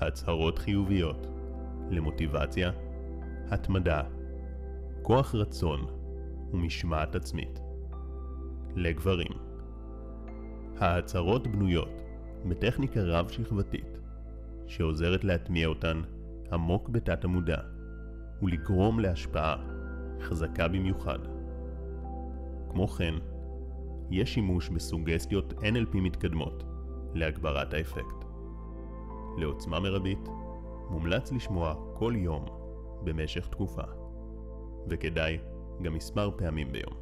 הצהרות חיוביות למוטיבציה, התמדה, כוח רצון ומשמעת עצמית. לגברים ההצהרות בנויות בטכניקה רב-שכבתית שעוזרת להטמיע אותן עמוק בתת המודע ולגרום להשפעה חזקה במיוחד. כמו כן, יש שימוש בסוגסטיות NLP מתקדמות להגברת האפקט. לעוצמה מרבית, מומלץ לשמוע כל יום במשך תקופה, וכדאי גם מספר פעמים ביום.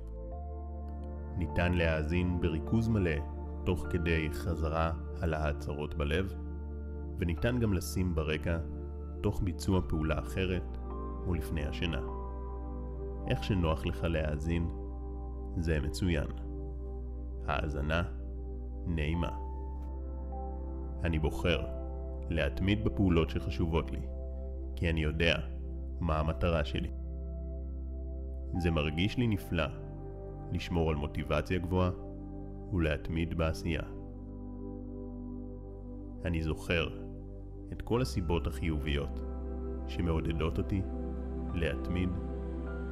ניתן להאזין בריכוז מלא תוך כדי חזרה על ההצהרות בלב, וניתן גם לשים ברקע תוך ביצוע פעולה אחרת או לפני השינה. איך שנוח לך להאזין, זה מצוין. האזנה נעימה. אני בוחר להתמיד בפעולות שחשובות לי, כי אני יודע מה המטרה שלי. זה מרגיש לי נפלא לשמור על מוטיבציה גבוהה ולהתמיד בעשייה. אני זוכר את כל הסיבות החיוביות שמעודדות אותי להתמיד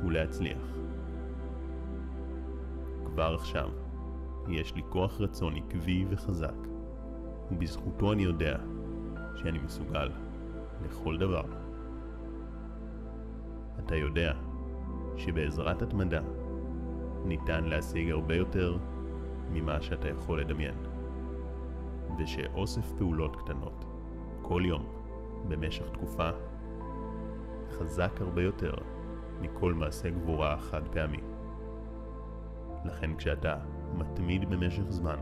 ולהצליח. כבר עכשיו יש לי כוח רצון עקבי וחזק, ובזכותו אני יודע שאני מסוגל לכל דבר. אתה יודע שבעזרת התמדה ניתן להשיג הרבה יותר ממה שאתה יכול לדמיין, ושאוסף פעולות קטנות כל יום במשך תקופה חזק הרבה יותר מכל מעשה גבורה חד פעמי. לכן כשאתה מתמיד במשך זמן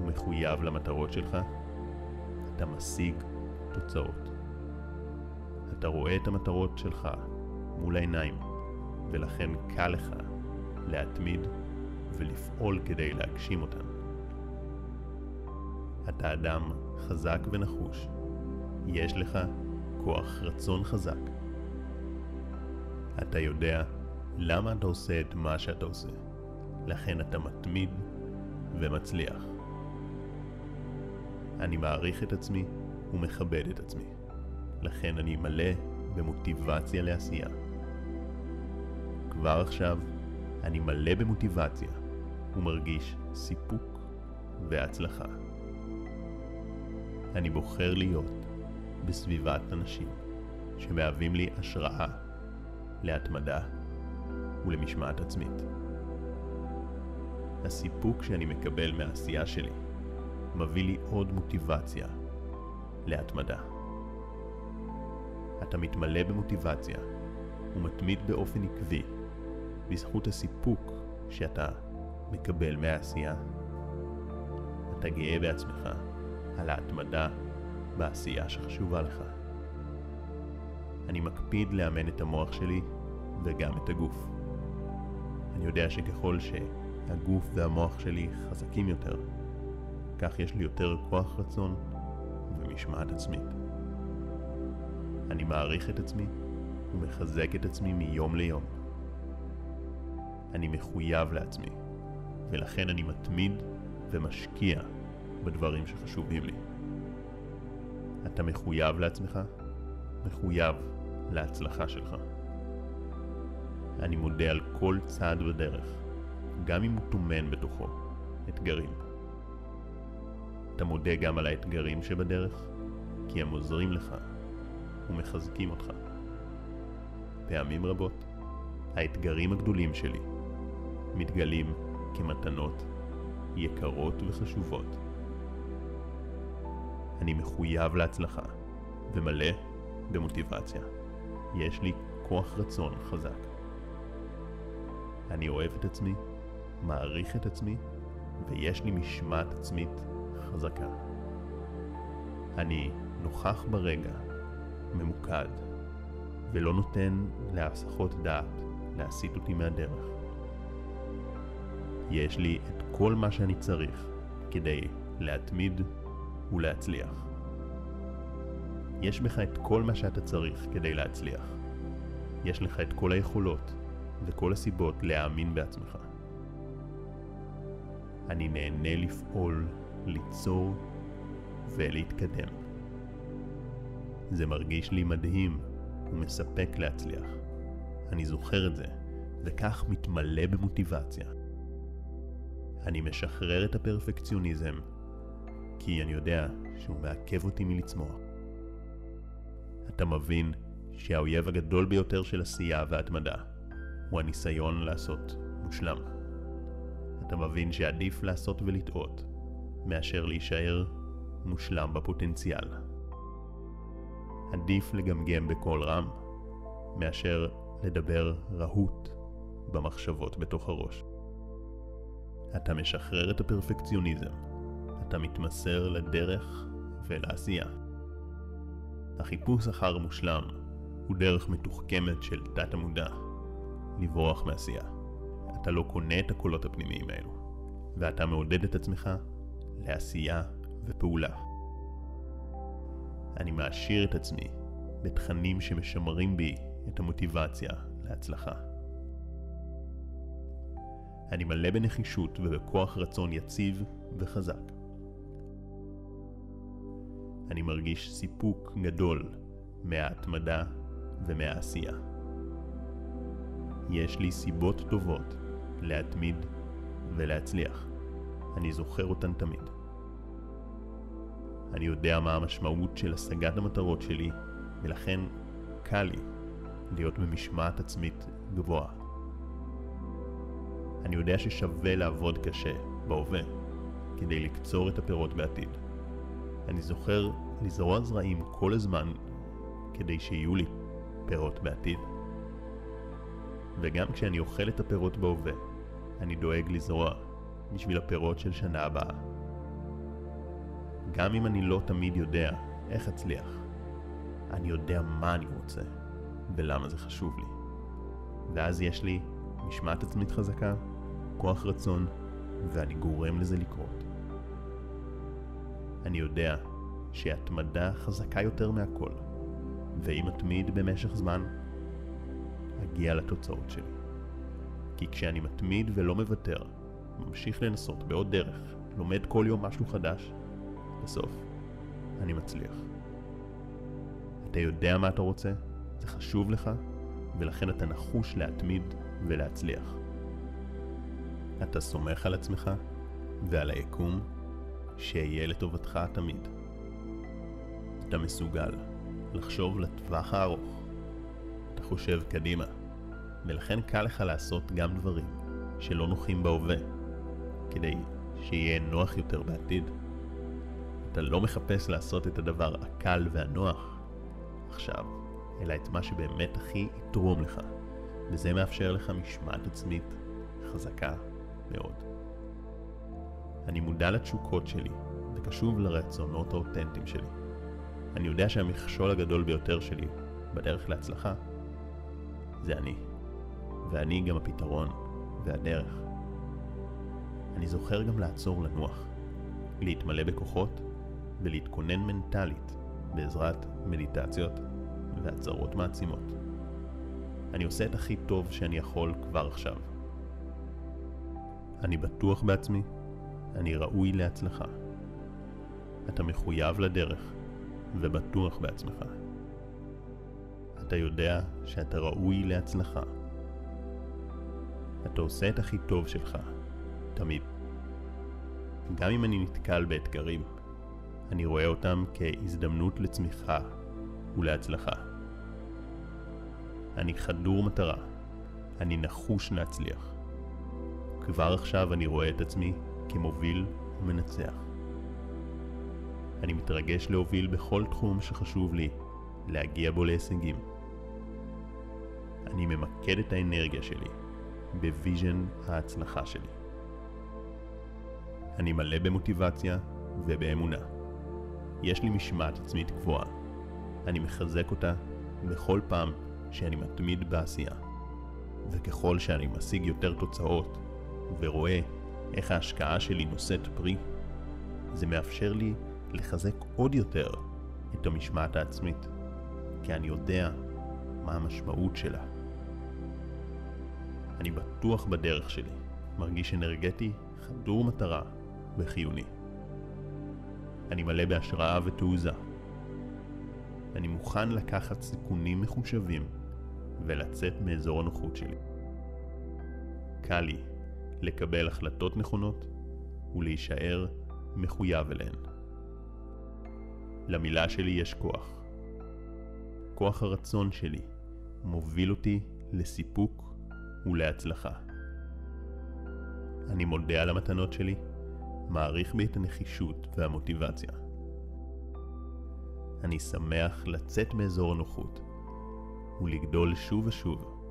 ומחויב למטרות שלך, אתה משיג תוצאות. אתה רואה את המטרות שלך מול העיניים, ולכן קל לך להתמיד ולפעול כדי להגשים אותן. אתה אדם חזק ונחוש, יש לך כוח רצון חזק. אתה יודע למה אתה עושה את מה שאתה עושה, לכן אתה מתמיד ומצליח. אני מעריך את עצמי ומכבד את עצמי, לכן אני מלא במוטיבציה לעשייה. כבר עכשיו אני מלא במוטיבציה ומרגיש סיפוק והצלחה. אני בוחר להיות בסביבת אנשים שמהווים לי השראה להתמדה ולמשמעת עצמית. הסיפוק שאני מקבל מהעשייה שלי מביא לי עוד מוטיבציה להתמדה. אתה מתמלא במוטיבציה ומתמיד באופן עקבי בזכות הסיפוק שאתה מקבל מהעשייה. אתה גאה בעצמך על ההתמדה בעשייה שחשובה לך. אני מקפיד לאמן את המוח שלי וגם את הגוף. אני יודע שככל שהגוף והמוח שלי חזקים יותר, כך יש לי יותר כוח רצון ומשמעת עצמית. אני מעריך את עצמי ומחזק את עצמי מיום ליום. אני מחויב לעצמי, ולכן אני מתמיד ומשקיע בדברים שחשובים לי. אתה מחויב לעצמך, מחויב להצלחה שלך. אני מודה על כל צעד בדרך, גם אם הוא טומן בתוכו אתגרים. אתה מודה גם על האתגרים שבדרך, כי הם עוזרים לך ומחזקים אותך. פעמים רבות, האתגרים הגדולים שלי מתגלים כמתנות יקרות וחשובות. אני מחויב להצלחה ומלא במוטיבציה. יש לי כוח רצון חזק. אני אוהב את עצמי, מעריך את עצמי, ויש לי משמעת עצמית חזקה. אני נוכח ברגע, ממוקד, ולא נותן להסחות דעת להסיט אותי מהדרך. יש לי את כל מה שאני צריך כדי להתמיד ולהצליח. יש בך את כל מה שאתה צריך כדי להצליח. יש לך את כל היכולות וכל הסיבות להאמין בעצמך. אני נהנה לפעול, ליצור ולהתקדם. זה מרגיש לי מדהים ומספק להצליח. אני זוכר את זה, וכך מתמלא במוטיבציה. אני משחרר את הפרפקציוניזם, כי אני יודע שהוא מעכב אותי מלצמוח. אתה מבין שהאויב הגדול ביותר של עשייה והתמדה הוא הניסיון לעשות מושלם. אתה מבין שעדיף לעשות ולטעות מאשר להישאר מושלם בפוטנציאל. עדיף לגמגם בקול רם מאשר לדבר רהוט במחשבות בתוך הראש. אתה משחרר את הפרפקציוניזם, אתה מתמסר לדרך ולעשייה. החיפוש אחר מושלם הוא דרך מתוחכמת של תת המודע לברוח מעשייה. אתה לא קונה את הקולות הפנימיים האלו, ואתה מעודד את עצמך לעשייה ופעולה. אני מעשיר את עצמי בתכנים שמשמרים בי את המוטיבציה להצלחה. אני מלא בנחישות ובכוח רצון יציב וחזק. אני מרגיש סיפוק גדול מההתמדה ומהעשייה. יש לי סיבות טובות להתמיד ולהצליח. אני זוכר אותן תמיד. אני יודע מה המשמעות של השגת המטרות שלי, ולכן קל לי להיות במשמעת עצמית גבוהה. אני יודע ששווה לעבוד קשה בהווה כדי לקצור את הפירות בעתיד. אני זוכר לזרוע זרעים כל הזמן כדי שיהיו לי פירות בעתיד. וגם כשאני אוכל את הפירות בהווה, אני דואג לזרוע בשביל הפירות של שנה הבאה. גם אם אני לא תמיד יודע איך אצליח, אני יודע מה אני רוצה ולמה זה חשוב לי. ואז יש לי משמעת עצמית חזקה, כוח רצון, ואני גורם לזה לקרות. אני יודע שהתמדה חזקה יותר מהכל, ואם אתמיד במשך זמן, אגיע לתוצאות שלי. כי כשאני מתמיד ולא מוותר, ממשיך לנסות בעוד דרך, לומד כל יום משהו חדש, בסוף אני מצליח. אתה יודע מה אתה רוצה, זה חשוב לך, ולכן אתה נחוש להתמיד ולהצליח. אתה סומך על עצמך ועל היקום שיהיה לטובתך תמיד. אתה מסוגל לחשוב לטווח הארוך. אתה חושב קדימה, ולכן קל לך לעשות גם דברים שלא נוחים בהווה, כדי שיהיה נוח יותר בעתיד. אתה לא מחפש לעשות את הדבר הקל והנוח עכשיו, אלא את מה שבאמת הכי יתרום לך, וזה מאפשר לך משמעת עצמית חזקה מאוד. אני מודע לתשוקות שלי וקשוב לרצונות האותנטיים שלי. אני יודע שהמכשול הגדול ביותר שלי בדרך להצלחה זה אני, ואני גם הפתרון והדרך. אני זוכר גם לעצור לנוח, להתמלא בכוחות ולהתכונן מנטלית בעזרת מדיטציות והצהרות מעצימות. אני עושה את הכי טוב שאני יכול כבר עכשיו. אני בטוח בעצמי, אני ראוי להצלחה. אתה מחויב לדרך ובטוח בעצמך. אתה יודע שאתה ראוי להצלחה. אתה עושה את הכי טוב שלך, תמיד. גם אם אני נתקל באתגרים, אני רואה אותם כהזדמנות לצמיחה ולהצלחה. אני חדור מטרה, אני נחוש להצליח. כבר עכשיו אני רואה את עצמי כמוביל ומנצח. אני מתרגש להוביל בכל תחום שחשוב לי, להגיע בו להישגים. אני ממקד את האנרגיה שלי ב vision ההצלחה שלי. אני מלא במוטיבציה ובאמונה. יש לי משמעת עצמית גבוהה. אני מחזק אותה בכל פעם שאני מתמיד בעשייה. וככל שאני משיג יותר תוצאות ורואה איך ההשקעה שלי נושאת פרי, זה מאפשר לי לחזק עוד יותר את המשמעת העצמית, כי אני יודע מה המשמעות שלה. אני בטוח בדרך שלי, מרגיש אנרגטי, חדור מטרה וחיוני. אני מלא בהשראה ותעוזה. אני מוכן לקחת סיכונים מחושבים ולצאת מאזור הנוחות שלי. קל לי לקבל החלטות נכונות ולהישאר מחויב אליהן. למילה שלי יש כוח. כוח הרצון שלי מוביל אותי לסיפוק ולהצלחה. אני מודה על המתנות שלי, מעריך בי את הנחישות והמוטיבציה. אני שמח לצאת מאזור הנוחות ולגדול שוב ושוב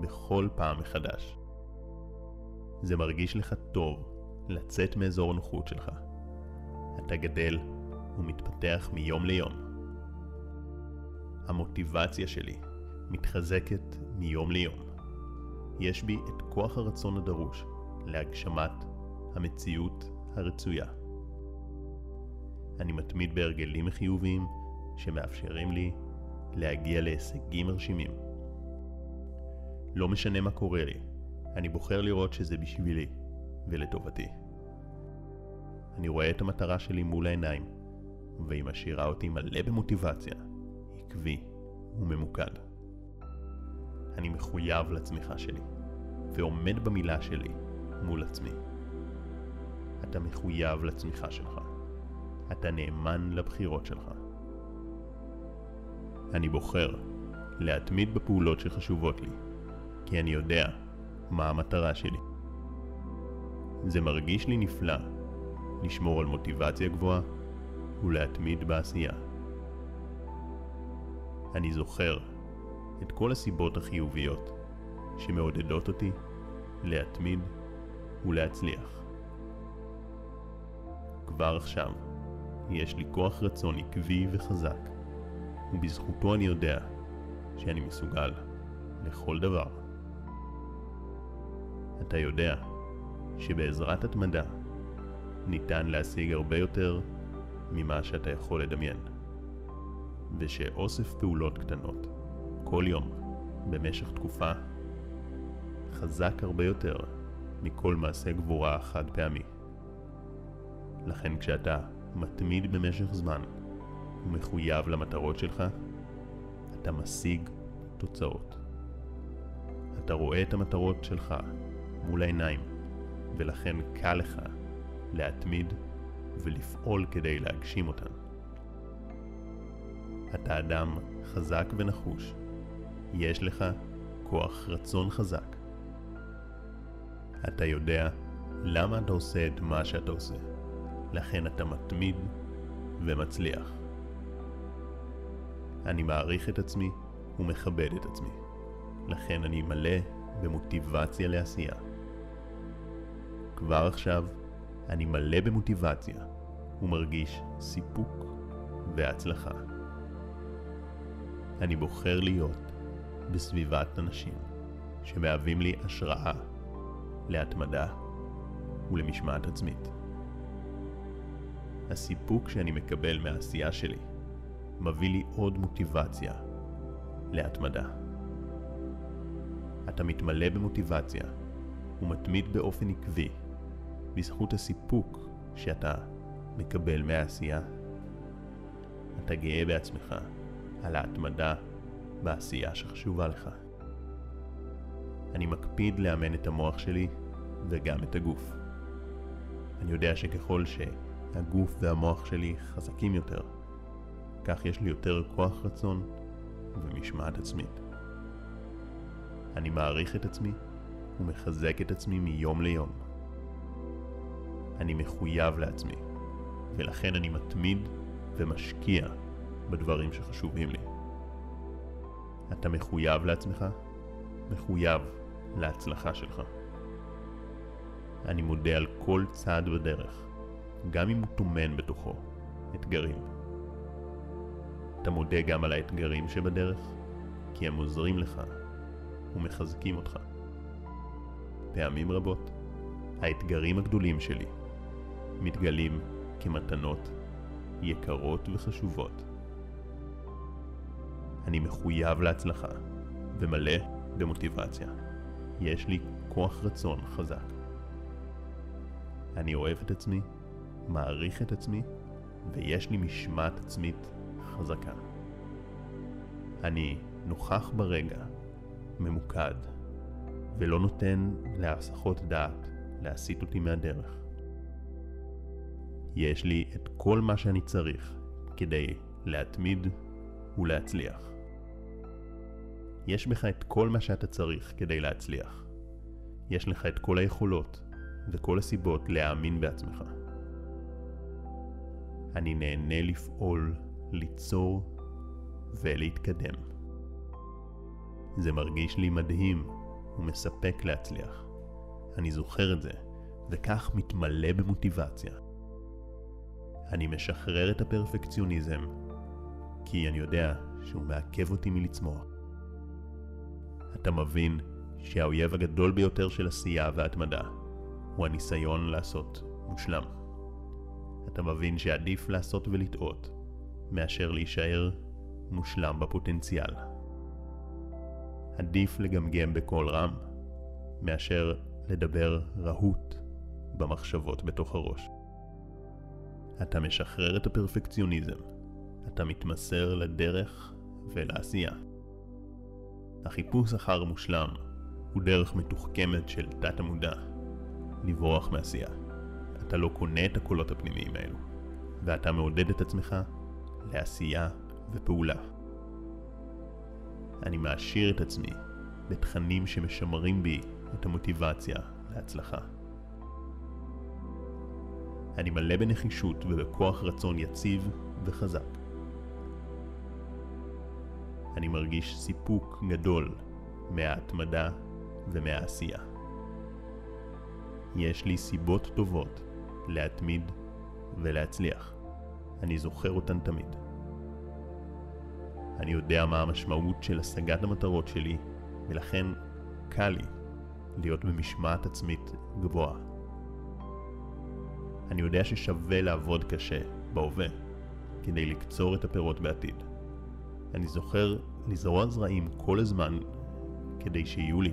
בכל פעם מחדש. זה מרגיש לך טוב לצאת מאזור הנוחות שלך. אתה גדל ומתפתח מיום ליום. המוטיבציה שלי מתחזקת מיום ליום. יש בי את כוח הרצון הדרוש להגשמת המציאות הרצויה. אני מתמיד בהרגלים חיוביים שמאפשרים לי להגיע להישגים מרשימים. לא משנה מה קורה לי, אני בוחר לראות שזה בשבילי ולטובתי. אני רואה את המטרה שלי מול העיניים, והיא משאירה אותי מלא במוטיבציה, עקבי וממוקד. אני מחויב לצמיחה שלי, ועומד במילה שלי מול עצמי. אתה מחויב לצמיחה שלך. אתה נאמן לבחירות שלך. אני בוחר להתמיד בפעולות שחשובות לי, כי אני יודע מה המטרה שלי. זה מרגיש לי נפלא לשמור על מוטיבציה גבוהה ולהתמיד בעשייה. אני זוכר את כל הסיבות החיוביות שמעודדות אותי להתמיד ולהצליח. כבר עכשיו יש לי כוח רצון עקבי וחזק, ובזכותו אני יודע שאני מסוגל לכל דבר. אתה יודע שבעזרת התמדה ניתן להשיג הרבה יותר ממה שאתה יכול לדמיין, ושאוסף פעולות קטנות כל יום במשך תקופה חזק הרבה יותר מכל מעשה גבורה חד פעמי. לכן כשאתה מתמיד במשך זמן ומחויב למטרות שלך, אתה משיג תוצאות. אתה רואה את המטרות שלך מול העיניים, ולכן קל לך להתמיד ולפעול כדי להגשים אותן. אתה אדם חזק ונחוש, יש לך כוח רצון חזק. אתה יודע למה אתה עושה את מה שאתה עושה, לכן אתה מתמיד ומצליח. אני מעריך את עצמי ומכבד את עצמי, לכן אני מלא במוטיבציה לעשייה. כבר עכשיו אני מלא במוטיבציה ומרגיש סיפוק והצלחה. אני בוחר להיות בסביבת אנשים שמהווים לי השראה להתמדה ולמשמעת עצמית. הסיפוק שאני מקבל מהעשייה שלי מביא לי עוד מוטיבציה להתמדה. אתה מתמלא במוטיבציה ומתמיד באופן עקבי בזכות הסיפוק שאתה מקבל מהעשייה. אתה גאה בעצמך על ההתמדה בעשייה שחשובה לך. אני מקפיד לאמן את המוח שלי וגם את הגוף. אני יודע שככל שהגוף והמוח שלי חזקים יותר, כך יש לי יותר כוח רצון ומשמעת עצמית. אני מעריך את עצמי ומחזק את עצמי מיום ליום. אני מחויב לעצמי, ולכן אני מתמיד ומשקיע בדברים שחשובים לי. אתה מחויב לעצמך, מחויב להצלחה שלך. אני מודה על כל צעד בדרך, גם אם הוא טומן בתוכו אתגרים. אתה מודה גם על האתגרים שבדרך, כי הם עוזרים לך ומחזקים אותך. פעמים רבות, האתגרים הגדולים שלי מתגלים כמתנות יקרות וחשובות. אני מחויב להצלחה ומלא במוטיבציה. יש לי כוח רצון חזק. אני אוהב את עצמי, מעריך את עצמי, ויש לי משמעת עצמית חזקה. אני נוכח ברגע, ממוקד, ולא נותן להסחות דעת להסיט אותי מהדרך. יש לי את כל מה שאני צריך כדי להתמיד ולהצליח. יש בך את כל מה שאתה צריך כדי להצליח. יש לך את כל היכולות וכל הסיבות להאמין בעצמך. אני נהנה לפעול, ליצור ולהתקדם. זה מרגיש לי מדהים ומספק להצליח. אני זוכר את זה, וכך מתמלא במוטיבציה. אני משחרר את הפרפקציוניזם, כי אני יודע שהוא מעכב אותי מלצמוח. אתה מבין שהאויב הגדול ביותר של עשייה והתמדה הוא הניסיון לעשות מושלם. אתה מבין שעדיף לעשות ולטעות מאשר להישאר מושלם בפוטנציאל. עדיף לגמגם בקול רם מאשר לדבר רהוט במחשבות בתוך הראש. אתה משחרר את הפרפקציוניזם, אתה מתמסר לדרך ולעשייה. החיפוש אחר מושלם הוא דרך מתוחכמת של תת המודע לברוח מעשייה. אתה לא קונה את הקולות הפנימיים האלו, ואתה מעודד את עצמך לעשייה ופעולה. אני מעשיר את עצמי בתכנים שמשמרים בי את המוטיבציה להצלחה. אני מלא בנחישות ובכוח רצון יציב וחזק. אני מרגיש סיפוק גדול מההתמדה ומהעשייה. יש לי סיבות טובות להתמיד ולהצליח. אני זוכר אותן תמיד. אני יודע מה המשמעות של השגת המטרות שלי, ולכן קל לי להיות במשמעת עצמית גבוהה. אני יודע ששווה לעבוד קשה בהווה כדי לקצור את הפירות בעתיד. אני זוכר לזרוע זרעים כל הזמן כדי שיהיו לי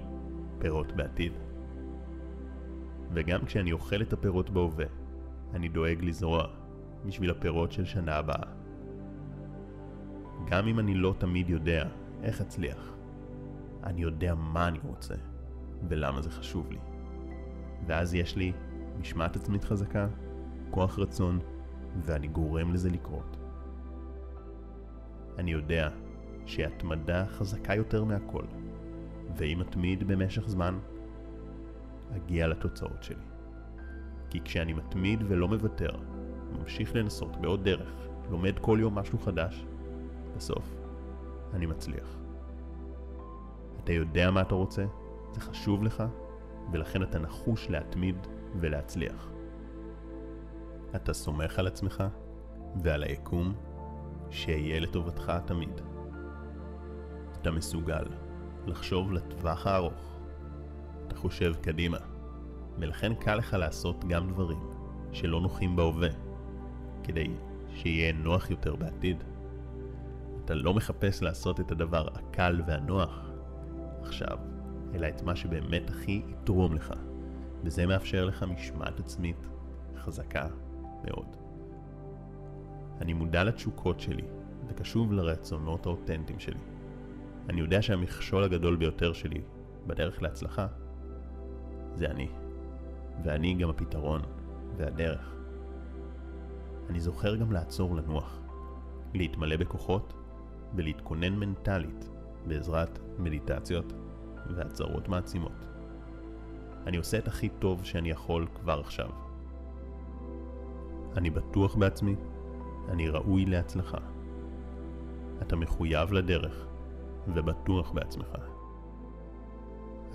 פירות בעתיד. וגם כשאני אוכל את הפירות בהווה, אני דואג לזרוע בשביל הפירות של שנה הבאה. גם אם אני לא תמיד יודע איך אצליח, אני יודע מה אני רוצה ולמה זה חשוב לי. ואז יש לי משמעת עצמית חזקה, כוח רצון, ואני גורם לזה לקרות. אני יודע שהתמדה חזקה יותר מהכל, ואם אתמיד במשך זמן, אגיע לתוצאות שלי. כי כשאני מתמיד ולא מוותר, ממשיך לנסות בעוד דרך, לומד כל יום משהו חדש, בסוף אני מצליח. אתה יודע מה אתה רוצה, זה חשוב לך, ולכן אתה נחוש להתמיד ולהצליח. אתה סומך על עצמך ועל היקום שיהיה לטובתך תמיד. אתה מסוגל לחשוב לטווח הארוך. אתה חושב קדימה, ולכן קל לך לעשות גם דברים שלא נוחים בהווה, כדי שיהיה נוח יותר בעתיד. אתה לא מחפש לעשות את הדבר הקל והנוח עכשיו, אלא את מה שבאמת הכי יתרום לך, וזה מאפשר לך משמעת עצמית חזקה מאוד. אני מודע לתשוקות שלי, וקשוב לרצונות האותנטיים שלי. אני יודע שהמכשול הגדול ביותר שלי בדרך להצלחה זה אני, ואני גם הפתרון והדרך. אני זוכר גם לעצור לנוח, להתמלא בכוחות ולהתכונן מנטלית בעזרת מדיטציות והצהרות מעצימות. אני עושה את הכי טוב שאני יכול כבר עכשיו. אני בטוח בעצמי, אני ראוי להצלחה. אתה מחויב לדרך ובטוח בעצמך.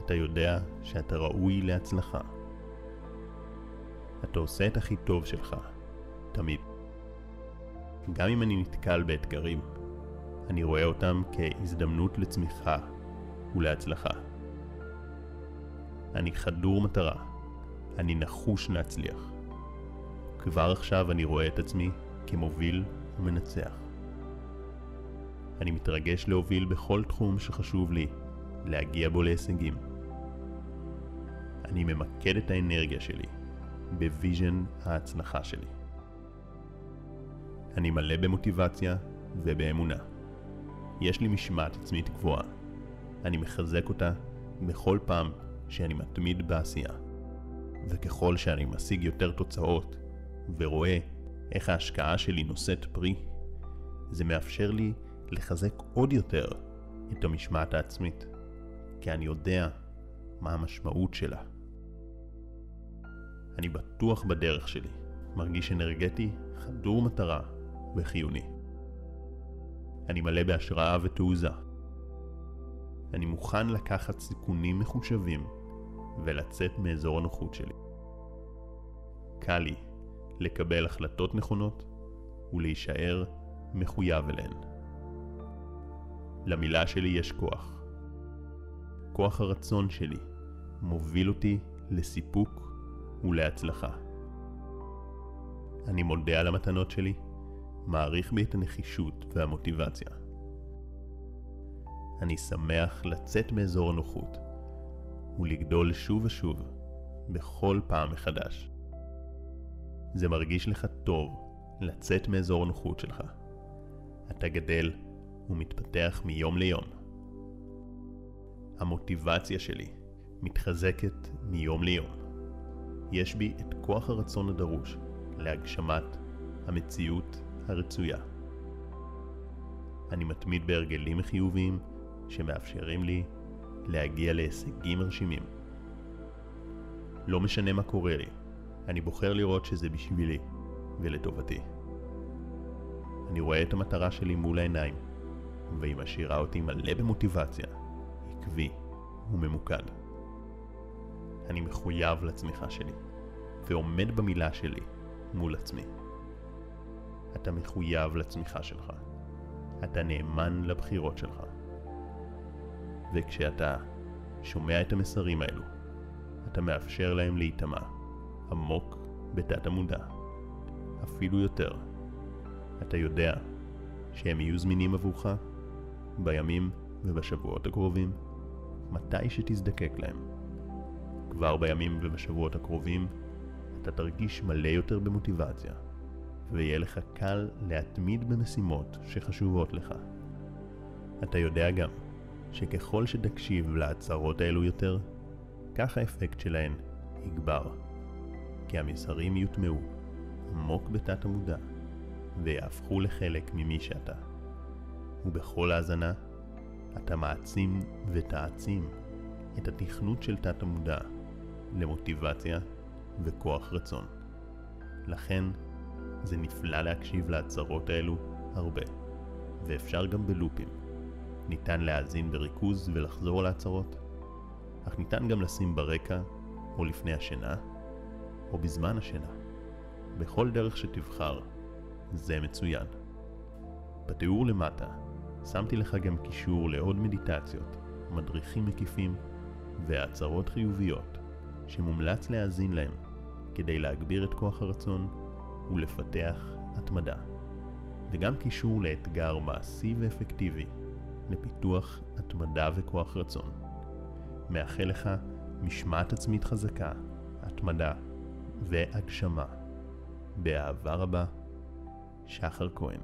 אתה יודע שאתה ראוי להצלחה. אתה עושה את הכי טוב שלך, תמיד. גם אם אני נתקל באתגרים, אני רואה אותם כהזדמנות לצמיחה ולהצלחה. אני חדור מטרה, אני נחוש להצליח. כבר עכשיו אני רואה את עצמי כמוביל ומנצח. אני מתרגש להוביל בכל תחום שחשוב לי, להגיע בו להישגים. אני ממקד את האנרגיה שלי ב vision ההצלחה שלי. אני מלא במוטיבציה ובאמונה. יש לי משמעת עצמית גבוהה. אני מחזק אותה בכל פעם שאני מתמיד בעשייה. וככל שאני משיג יותר תוצאות ורואה איך ההשקעה שלי נושאת פרי, זה מאפשר לי לחזק עוד יותר את המשמעת העצמית, כי אני יודע מה המשמעות שלה. אני בטוח בדרך שלי, מרגיש אנרגטי, חדור מטרה וחיוני. אני מלא בהשראה ותעוזה. אני מוכן לקחת סיכונים מחושבים ולצאת מאזור הנוחות שלי. קל לי לקבל החלטות נכונות ולהישאר מחויב אליהן. למילה שלי יש כוח. כוח הרצון שלי מוביל אותי לסיפוק ולהצלחה. אני מודה על המתנות שלי, מעריך בי את הנחישות והמוטיבציה. אני שמח לצאת מאזור הנוחות ולגדול שוב ושוב בכל פעם מחדש. זה מרגיש לך טוב לצאת מאזור הנוחות שלך. אתה גדל ומתפתח מיום ליום. המוטיבציה שלי מתחזקת מיום ליום. יש בי את כוח הרצון הדרוש להגשמת המציאות הרצויה. אני מתמיד בהרגלים חיוביים שמאפשרים לי להגיע להישגים מרשימים. לא משנה מה קורה לי, אני בוחר לראות שזה בשבילי ולטובתי. אני רואה את המטרה שלי מול העיניים, והיא משאירה אותי מלא במוטיבציה, עקבי וממוקד. אני מחויב לצמיחה שלי, ועומד במילה שלי מול עצמי. אתה מחויב לצמיחה שלך. אתה נאמן לבחירות שלך. וכשאתה שומע את המסרים האלו, אתה מאפשר להם להיטמע עמוק בתת המודע, אפילו יותר. אתה יודע שהם יהיו זמינים עבורך בימים ובשבועות הקרובים, מתי שתזדקק להם. כבר בימים ובשבועות הקרובים אתה תרגיש מלא יותר במוטיבציה, ויהיה לך קל להתמיד במשימות שחשובות לך. אתה יודע גם שככל שתקשיב להצהרות האלו יותר, כך האפקט שלהן יגבר. כי המסרים יוטמעו עמוק בתת המודע ויהפכו לחלק ממי שאתה. ובכל האזנה אתה מעצים ותעצים את התכנות של תת המודע למוטיבציה וכוח רצון. לכן זה נפלא להקשיב להצהרות האלו הרבה, ואפשר גם בלופים. ניתן להאזין בריכוז ולחזור על ההצהרות, אך ניתן גם לשים ברקע או לפני השינה, או בזמן השינה. בכל דרך שתבחר, זה מצוין. בתיאור למטה שמתי לך גם קישור לעוד מדיטציות, מדריכים מקיפים והצהרות חיוביות שמומלץ להאזין להם כדי להגביר את כוח הרצון ולפתח התמדה. וגם קישור לאתגר מעשי ואפקטיבי לפיתוח התמדה וכוח רצון. מאחל לך משמעת עצמית חזקה, התמדה והגשמה. באהבה רבה, שחר כהן